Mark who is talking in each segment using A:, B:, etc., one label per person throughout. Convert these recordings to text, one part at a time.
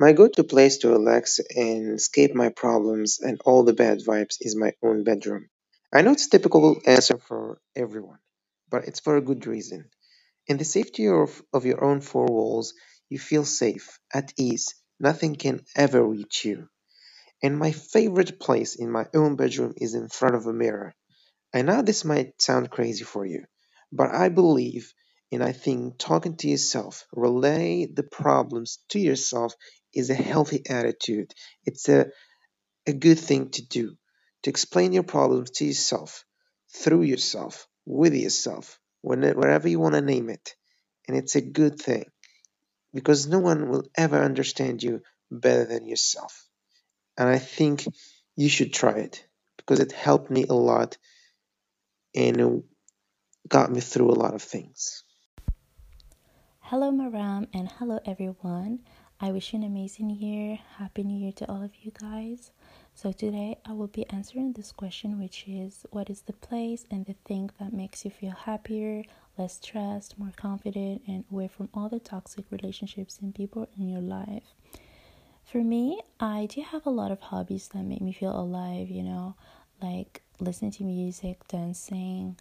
A: My go-to place to relax and escape my problems and all the bad vibes is my own bedroom. I know it's a typical answer for everyone, but it's for a good reason. In the safety of, of your own four walls, you feel safe, at ease, nothing can ever reach you. And my favorite place in my own bedroom is in front of a mirror. I know this might sound crazy for you, but I believe and I think talking to yourself, relay the problems to yourself is a healthy attitude. It's a, a good thing to do. To explain your problems to yourself, through yourself, with yourself, wherever you want to name it. And it's a good thing because no one will ever understand you better than yourself. And I think you should try it because it helped me a lot and got me through a lot of things.
B: Hello, Maram, and hello, everyone. I wish you an amazing year. Happy New Year to all of you guys. So, today I will be answering this question, which is what is the place and the thing that makes you feel happier, less stressed, more confident, and away from all the toxic relationships and people in your life? For me, I do have a lot of hobbies that make me feel alive, you know, like listening to music, dancing,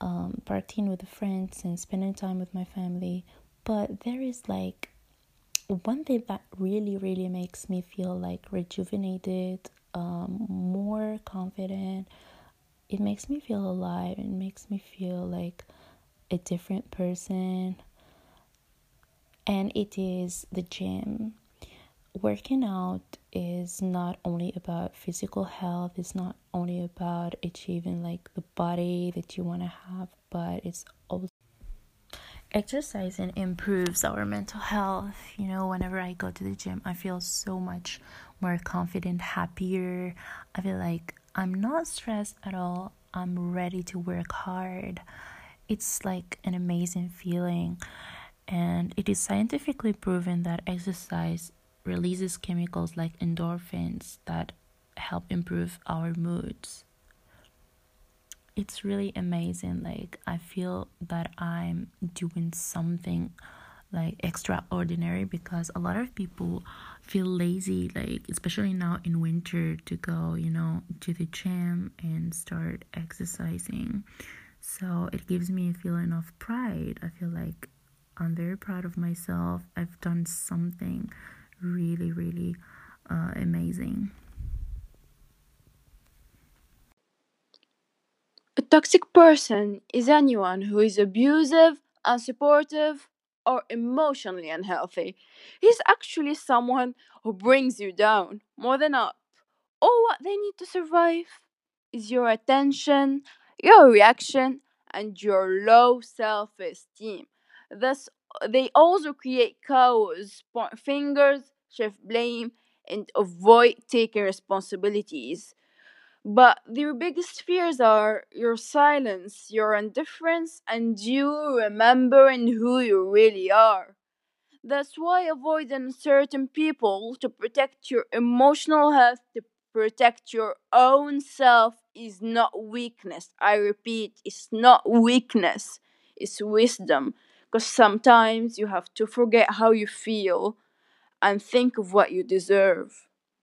B: um, partying with friends, and spending time with my family. But there is like one thing that really really makes me feel like rejuvenated um, more confident it makes me feel alive it makes me feel like a different person and it is the gym. Working out is not only about physical health it's not only about achieving like the body that you want to have but it's also exercising improves our mental health. You know, whenever I go to the gym, I feel so much more confident, happier. I feel like I'm not stressed at all. I'm ready to work hard. It's like an amazing feeling. And it is scientifically proven that exercise releases chemicals like endorphins that help improve our moods it's really amazing like i feel that i'm doing something like extraordinary because a lot of people feel lazy like especially now in winter to go you know to the gym and start exercising. So it gives me a feeling of pride. I feel like i'm very proud of myself. I've done something really really uh, amazing
C: toxic person is anyone who is abusive, unsupportive, or emotionally unhealthy. He's actually someone who brings you down more than up. All what they need to survive is your attention, your reaction, and your low self esteem. Thus, they also create chaos, point fingers, shift blame, and avoid taking responsibilities. But their biggest fears are your silence, your indifference, and you remembering who you really are. That's why avoiding certain people to protect your emotional health, to protect your own self, is not weakness. I repeat, it's not weakness, it's wisdom. Because sometimes you have to forget how you feel and think of what you deserve.